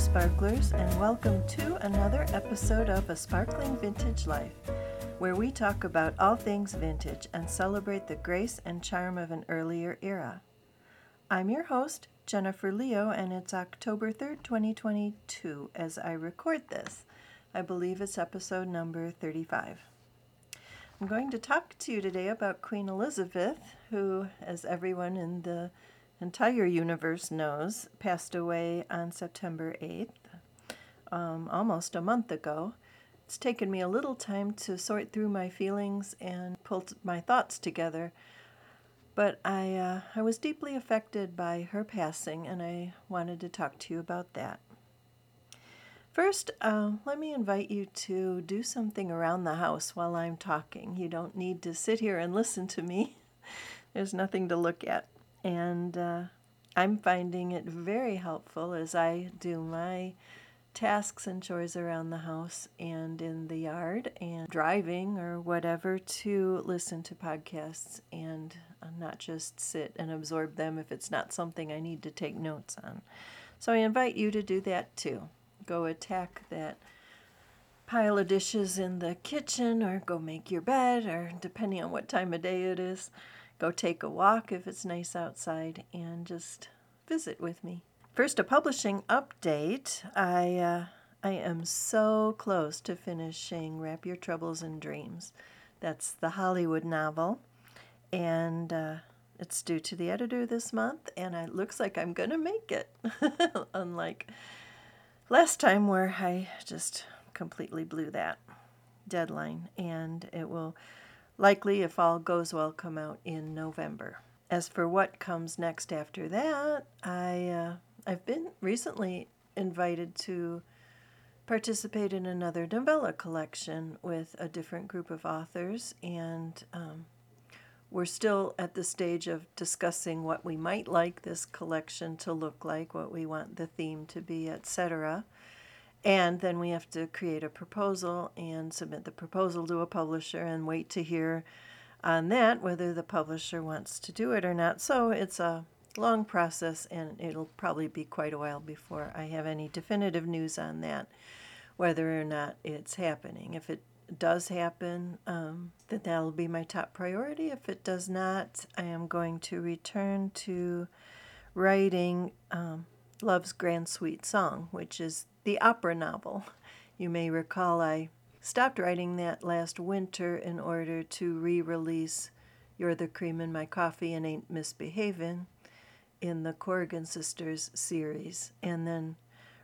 Sparklers, and welcome to another episode of A Sparkling Vintage Life, where we talk about all things vintage and celebrate the grace and charm of an earlier era. I'm your host, Jennifer Leo, and it's October 3rd, 2022, as I record this. I believe it's episode number 35. I'm going to talk to you today about Queen Elizabeth, who, as everyone in the entire universe knows, passed away on September 8th, um, almost a month ago. It's taken me a little time to sort through my feelings and pull my thoughts together, but I, uh, I was deeply affected by her passing, and I wanted to talk to you about that. First, uh, let me invite you to do something around the house while I'm talking. You don't need to sit here and listen to me. There's nothing to look at. And uh, I'm finding it very helpful as I do my tasks and chores around the house and in the yard and driving or whatever to listen to podcasts and uh, not just sit and absorb them if it's not something I need to take notes on. So I invite you to do that too. Go attack that pile of dishes in the kitchen or go make your bed or depending on what time of day it is Go take a walk if it's nice outside and just visit with me. First, a publishing update. I uh, I am so close to finishing Wrap Your Troubles in Dreams. That's the Hollywood novel, and uh, it's due to the editor this month, and it looks like I'm gonna make it. Unlike last time, where I just completely blew that deadline, and it will likely, if all goes well, come out in November. As for what comes next after that, I uh, I've been recently invited to participate in another novella collection with a different group of authors, and um, we're still at the stage of discussing what we might like this collection to look like, what we want the theme to be, etc. And then we have to create a proposal and submit the proposal to a publisher and wait to hear on that whether the publisher wants to do it or not. So it's a long process and it'll probably be quite a while before I have any definitive news on that, whether or not it's happening. If it does happen, um, then that'll be my top priority. If it does not, I am going to return to writing um, Love's Grand Sweet Song, which is the opera novel. You may recall I stopped writing that last winter in order to re release You're the Cream in My Coffee and Ain't Misbehavin' in the Corrigan Sisters series. And then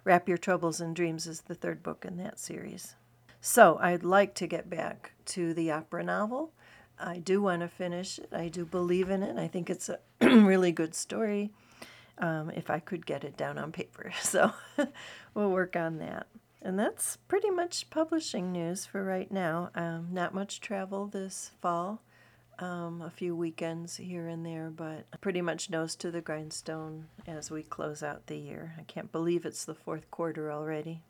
Wrap Your Troubles in Dreams is the third book in that series. So I'd like to get back to the opera novel. I do want to finish it. I do believe in it. I think it's a really good story um, if I could get it down on paper. So we'll work on that. And that's pretty much publishing news for right now. Um, not much travel this fall, um, a few weekends here and there, but pretty much nose to the grindstone as we close out the year. I can't believe it's the fourth quarter already.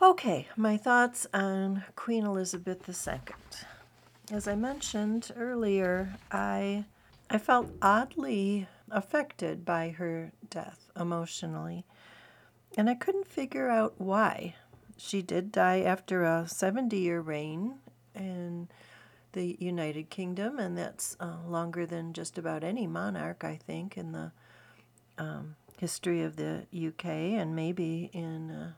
Okay, my thoughts on Queen Elizabeth II. As I mentioned earlier, I I felt oddly affected by her death emotionally, and I couldn't figure out why. She did die after a 70 year reign in the United Kingdom, and that's uh, longer than just about any monarch, I think, in the um, history of the UK and maybe in uh,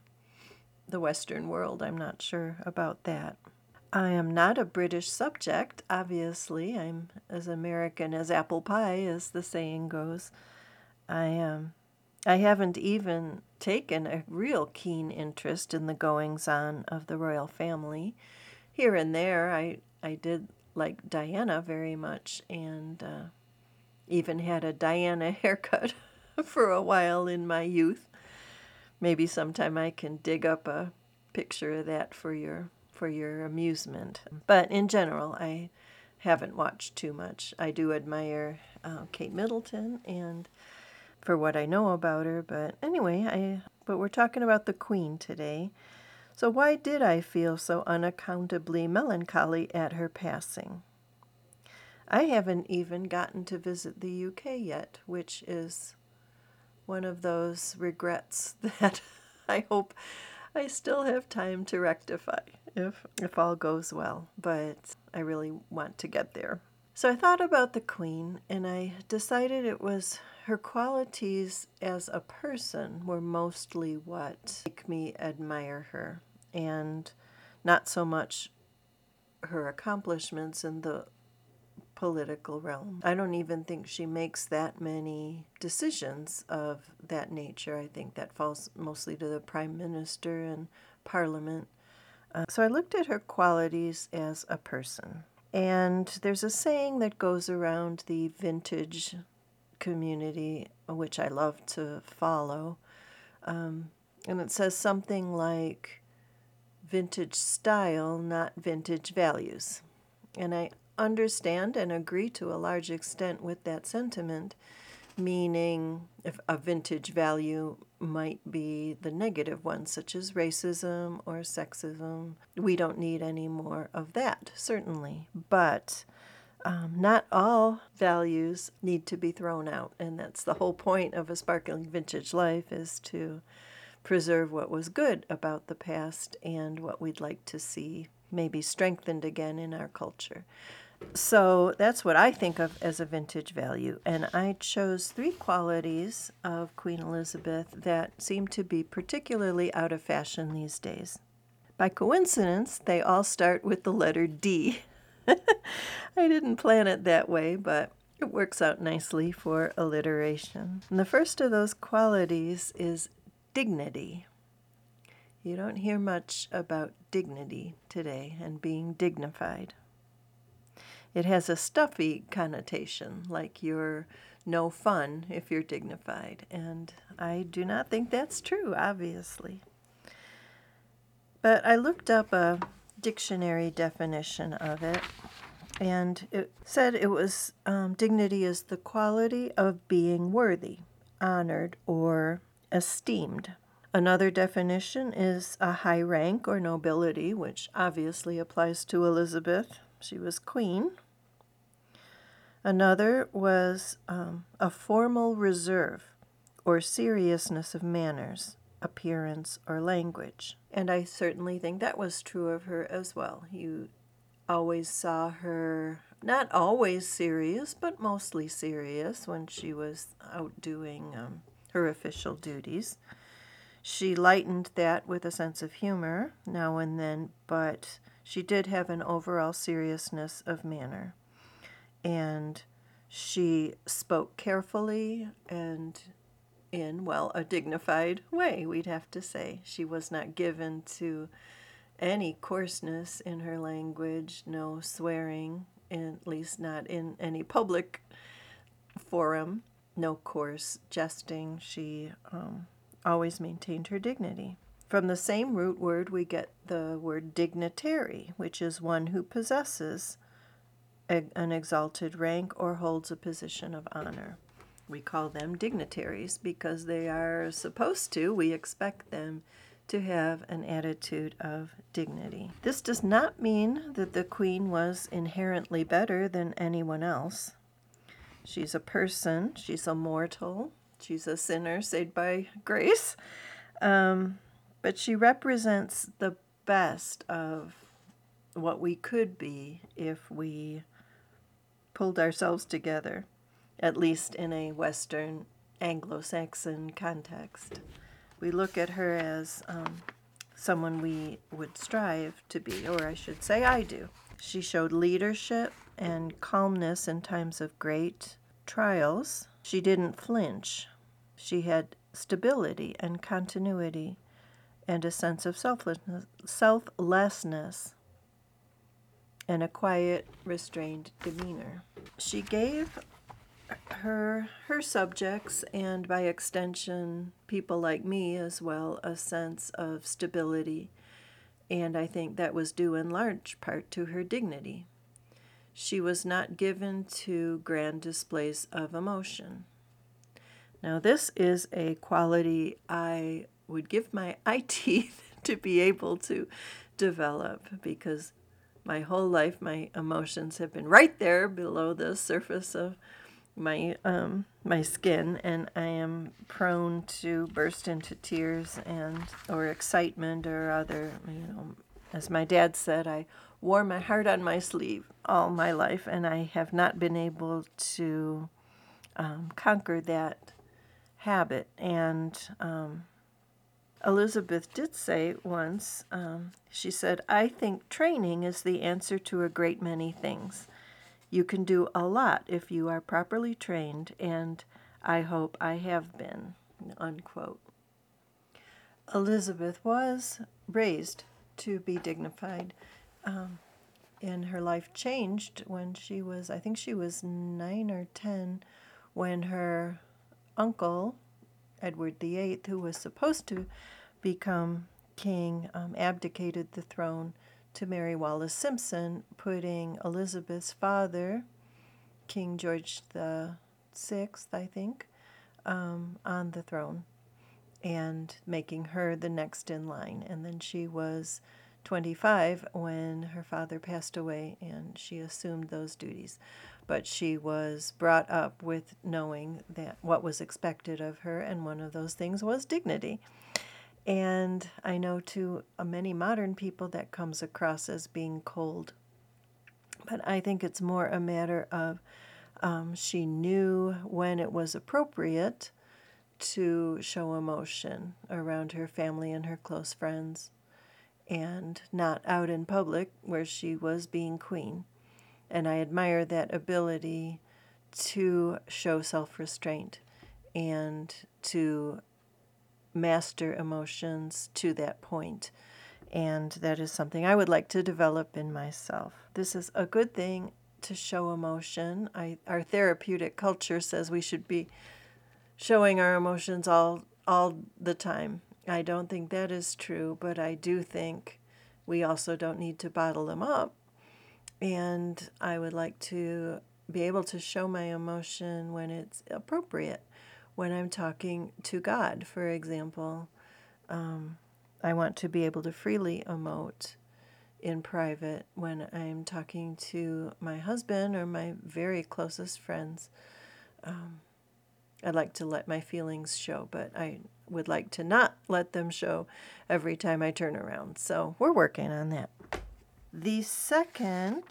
the Western world. I'm not sure about that. I am not a British subject, obviously. I'm as American as apple pie, as the saying goes. I am. Um, I haven't even taken a real keen interest in the goings on of the royal family. Here and there, I I did like Diana very much, and uh, even had a Diana haircut for a while in my youth. Maybe sometime I can dig up a picture of that for your for your amusement. But in general, I haven't watched too much. I do admire uh, Kate Middleton and for what I know about her, but anyway, I but we're talking about the Queen today. So why did I feel so unaccountably melancholy at her passing? I haven't even gotten to visit the UK yet, which is one of those regrets that I hope I still have time to rectify if if all goes well, but I really want to get there. So I thought about the queen and I decided it was her qualities as a person were mostly what make me admire her and not so much her accomplishments in the political realm. I don't even think she makes that many decisions of that nature. I think that falls mostly to the prime minister and parliament. Uh, so I looked at her qualities as a person. And there's a saying that goes around the vintage community, which I love to follow. Um, and it says something like vintage style, not vintage values. And I understand and agree to a large extent with that sentiment, meaning if a vintage value might be the negative ones, such as racism or sexism. We don't need any more of that, certainly. But um, not all values need to be thrown out, and that's the whole point of a sparkling vintage life is to preserve what was good about the past and what we'd like to see maybe strengthened again in our culture. So that's what I think of as a vintage value. And I chose three qualities of Queen Elizabeth that seem to be particularly out of fashion these days. By coincidence, they all start with the letter D. I didn't plan it that way, but it works out nicely for alliteration. And the first of those qualities is dignity. You don't hear much about dignity today and being dignified. It has a stuffy connotation, like you're no fun if you're dignified. And I do not think that's true, obviously. But I looked up a dictionary definition of it, and it said it was um, dignity is the quality of being worthy, honored, or esteemed. Another definition is a high rank or nobility, which obviously applies to Elizabeth. She was queen. Another was um, a formal reserve or seriousness of manners, appearance, or language. And I certainly think that was true of her as well. You always saw her not always serious, but mostly serious when she was out doing um, her official duties. She lightened that with a sense of humor now and then, but she did have an overall seriousness of manner and she spoke carefully and in, well, a dignified way, we'd have to say. She was not given to any coarseness in her language, no swearing, at least not in any public forum, no coarse jesting. She um, always maintained her dignity. From the same root word, we get the word dignitary, which is one who possesses an exalted rank or holds a position of honor. We call them dignitaries because they are supposed to, we expect them to have an attitude of dignity. This does not mean that the queen was inherently better than anyone else. She's a person, she's a mortal, she's a sinner saved by grace, um, but she represents the best of what we could be if we pulled ourselves together, at least in a Western Anglo Saxon context. We look at her as um, someone we would strive to be, or I should say, I do. She showed leadership and calmness in times of great trials. She didn't flinch. She had stability and continuity and a sense of selflessness, selflessness and a quiet, restrained demeanor. She gave her her subjects and by extension people like me as well a sense of stability and I think that was due in large part to her dignity. She was not given to grand displays of emotion. Now, this is a quality I would give my eye teeth to be able to develop because my whole life, my emotions have been right there below the surface of my um, my skin, and I am prone to burst into tears and or excitement or other. You know, as my dad said, I wore my heart on my sleeve all my life, and I have not been able to um, conquer that habit. And um, Elizabeth did say once, um, she said, I think training is the answer to a great many things. You can do a lot if you are properly trained, and I hope I have been. Unquote. Elizabeth was raised to be dignified, um, and her life changed when she was, I think she was nine or ten, when her uncle, Edward VIII, who was supposed to become king, um, abdicated the throne to Mary Wallis Simpson, putting Elizabeth's father, King George Sixth, I think, um, on the throne, and making her the next in line. And then she was 25 when her father passed away, and she assumed those duties. But she was brought up with knowing that what was expected of her, and one of those things was dignity. And I know to uh, many modern people that comes across as being cold. But I think it's more a matter of um, she knew when it was appropriate to show emotion around her family and her close friends and not out in public where she was being queen. And I admire that ability to show self restraint and to master emotions to that point. And that is something I would like to develop in myself. This is a good thing to show emotion. I, our therapeutic culture says we should be showing our emotions all all the time. I don't think that is true, but I do think we also don't need to bottle them up. And I would like to be able to show my emotion when it's appropriate when I'm talking to God, for example. Um, I want to be able to freely emote in private when I'm talking to my husband or my very closest friends. Um, I'd like to let my feelings show, but I would like to not let them show every time I turn around. So we're working on that. The second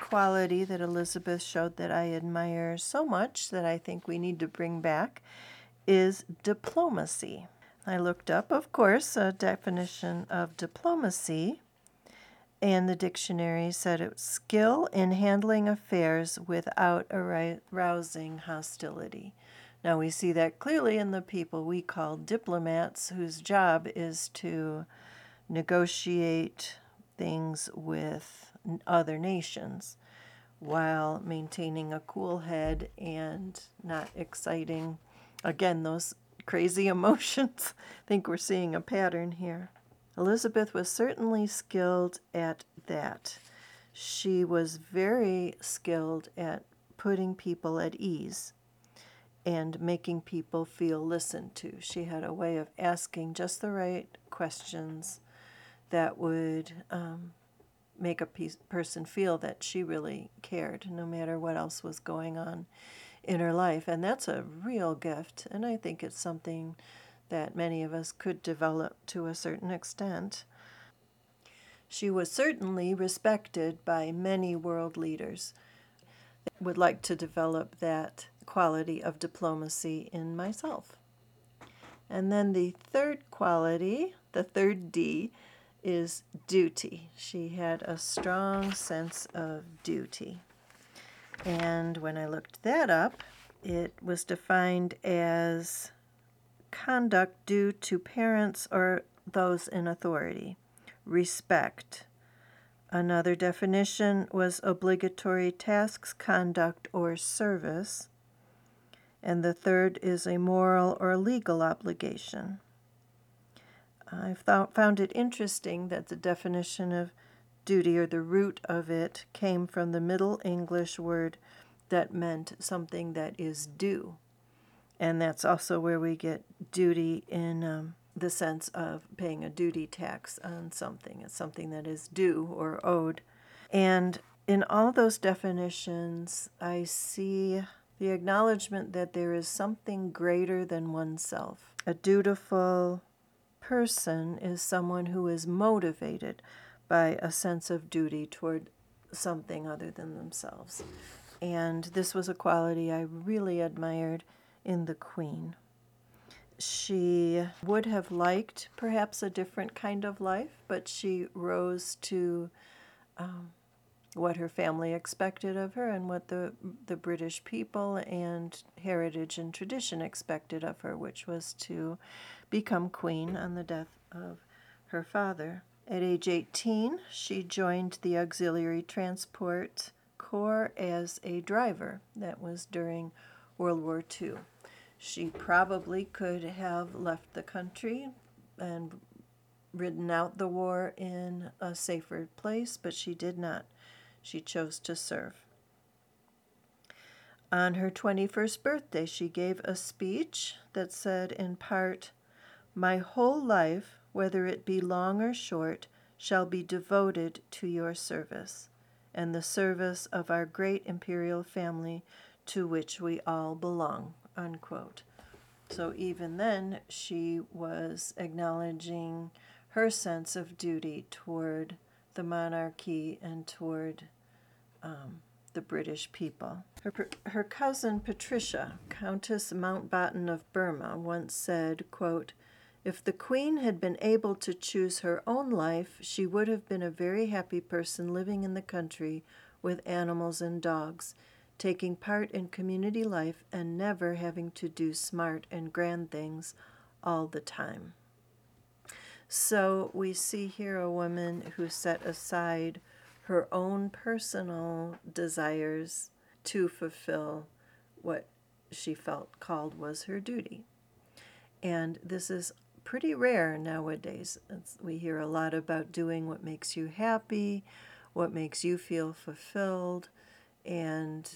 quality that Elizabeth showed that I admire so much that I think we need to bring back is diplomacy. I looked up, of course, a definition of diplomacy, and the dictionary said it was skill in handling affairs without arousing hostility. Now we see that clearly in the people we call diplomats, whose job is to negotiate things with other nations while maintaining a cool head and not exciting, again, those crazy emotions. I think we're seeing a pattern here. Elizabeth was certainly skilled at that. She was very skilled at putting people at ease and making people feel listened to. She had a way of asking just the right questions that would um, make a piece, person feel that she really cared, no matter what else was going on in her life. And that's a real gift. And I think it's something that many of us could develop to a certain extent. She was certainly respected by many world leaders. I would like to develop that quality of diplomacy in myself. And then the third quality, the third D, is duty. She had a strong sense of duty. And when I looked that up, it was defined as conduct due to parents or those in authority, respect. Another definition was obligatory tasks, conduct, or service. And the third is a moral or legal obligation. I've found it interesting that the definition of duty or the root of it came from the Middle English word that meant something that is due. And that's also where we get duty in um, the sense of paying a duty tax on something. It's something that is due or owed. And in all those definitions, I see the acknowledgement that there is something greater than oneself. A dutiful person is someone who is motivated by a sense of duty toward something other than themselves. And this was a quality I really admired in the Queen. She would have liked perhaps a different kind of life, but she rose to um, what her family expected of her and what the, the British people and heritage and tradition expected of her, which was to become queen on the death of her father. At age 18, she joined the Auxiliary Transport Corps as a driver. That was during World War II. She probably could have left the country and ridden out the war in a safer place, but she did not. She chose to serve. On her 21st birthday, she gave a speech that said, in part, My whole life whether it be long or short, shall be devoted to your service, and the service of our great imperial family to which we all belong. Unquote. So even then, she was acknowledging her sense of duty toward the monarchy and toward um, the British people. Her, her cousin Patricia, Countess Mountbatten of Burma, once said, quote, if the queen had been able to choose her own life, she would have been a very happy person living in the country with animals and dogs, taking part in community life and never having to do smart and grand things all the time. So we see here a woman who set aside her own personal desires to fulfill what she felt called was her duty. And this is pretty rare nowadays. It's, we hear a lot about doing what makes you happy, what makes you feel fulfilled, and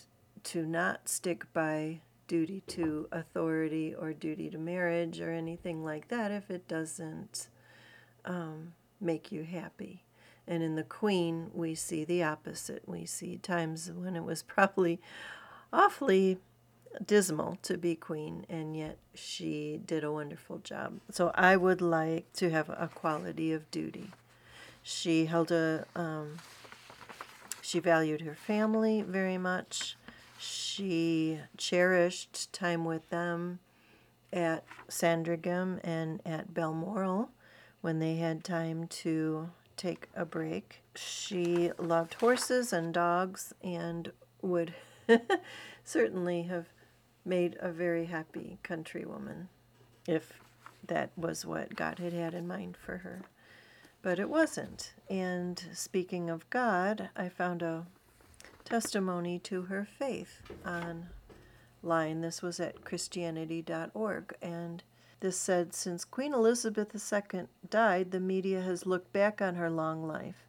to not stick by duty to authority or duty to marriage or anything like that if it doesn't um, make you happy. And in the Queen, we see the opposite. We see times when it was probably awfully dismal to be queen, and yet she did a wonderful job. So I would like to have a quality of duty. She held a, um, she valued her family very much. She cherished time with them at Sandringham and at Balmoral when they had time to take a break. She loved horses and dogs and would certainly have made a very happy countrywoman, if that was what God had had in mind for her. But it wasn't. And speaking of God, I found a testimony to her faith online. This was at Christianity.org. And this said Since Queen Elizabeth II died, the media has looked back on her long life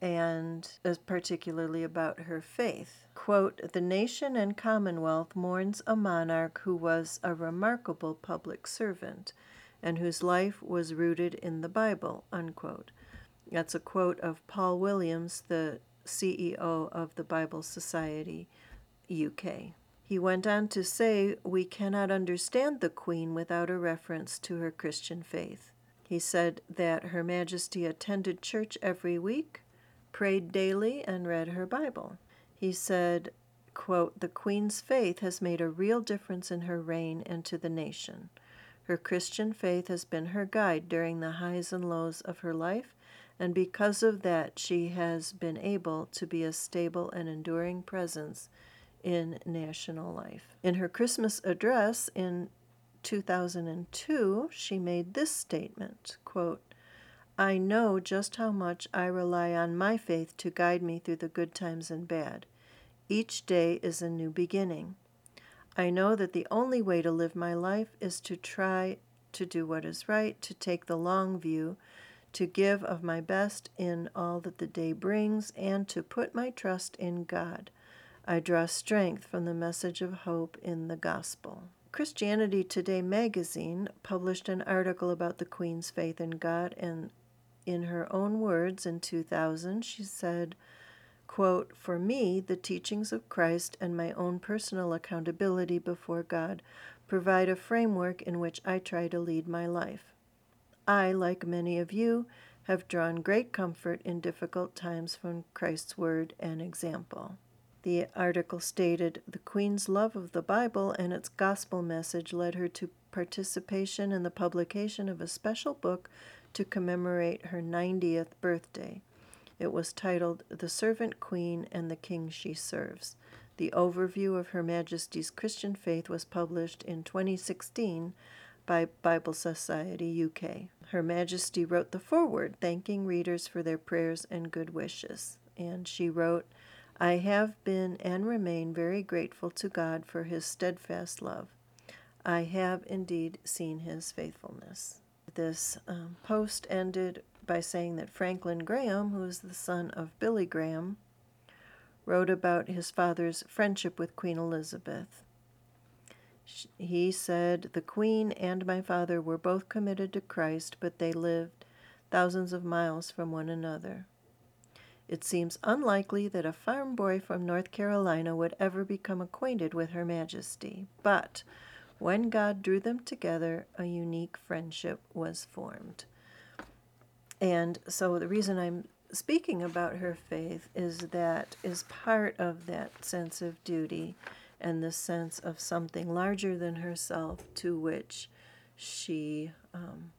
and uh, particularly about her faith. Quote, the nation and commonwealth mourns a monarch who was a remarkable public servant and whose life was rooted in the Bible, unquote. That's a quote of Paul Williams, the CEO of the Bible Society, UK. He went on to say, We cannot understand the Queen without a reference to her Christian faith. He said that Her Majesty attended church every week, prayed daily, and read her Bible. He said, quote, The Queen's faith has made a real difference in her reign and to the nation. Her Christian faith has been her guide during the highs and lows of her life, and because of that, she has been able to be a stable and enduring presence in national life. In her Christmas address in 2002, she made this statement quote, I know just how much I rely on my faith to guide me through the good times and bad. Each day is a new beginning. I know that the only way to live my life is to try to do what is right, to take the long view, to give of my best in all that the day brings, and to put my trust in God. I draw strength from the message of hope in the gospel. Christianity Today magazine published an article about the Queen's faith in God and in her own words in 2000, she said, Quote, For me, the teachings of Christ and my own personal accountability before God provide a framework in which I try to lead my life. I, like many of you, have drawn great comfort in difficult times from Christ's word and example. The article stated the Queen's love of the Bible and its gospel message led her to participation in the publication of a special book to commemorate her 90th birthday. It was titled The Servant Queen and the King She Serves. The overview of Her Majesty's Christian faith was published in 2016 by Bible Society UK. Her Majesty wrote the foreword, thanking readers for their prayers and good wishes. And she wrote, I have been and remain very grateful to God for his steadfast love. I have indeed seen his faithfulness. This um, post ended by saying that Franklin Graham, who is the son of Billy Graham, wrote about his father's friendship with Queen Elizabeth. He said, The Queen and my father were both committed to Christ, but they lived thousands of miles from one another. It seems unlikely that a farm boy from North Carolina would ever become acquainted with Her Majesty, but when God drew them together, a unique friendship was formed. And so the reason I'm speaking about her faith is that is part of that sense of duty and the sense of something larger than herself to which she um,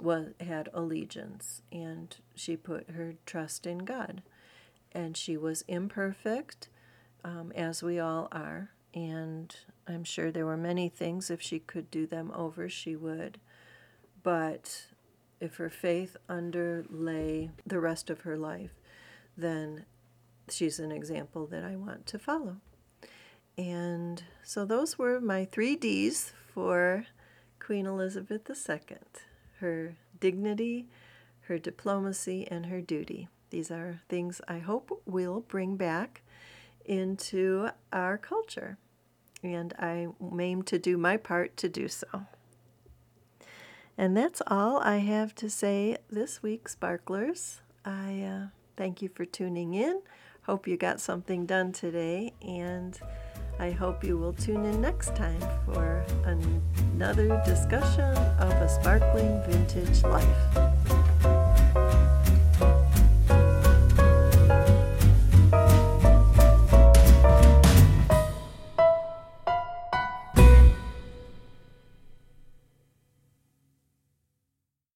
was had allegiance. And she put her trust in God. And she was imperfect um, as we all are. And I'm sure there were many things if she could do them over she would but if her faith underlay the rest of her life, then she's an example that I want to follow. And so those were my three D's for Queen Elizabeth II her dignity, her diplomacy, and her duty. These are things I hope we'll bring back into our culture. And I aim to do my part to do so. And that's all I have to say this week, Sparklers. I uh, thank you for tuning in. Hope you got something done today, and I hope you will tune in next time for another discussion of a sparkling vintage life.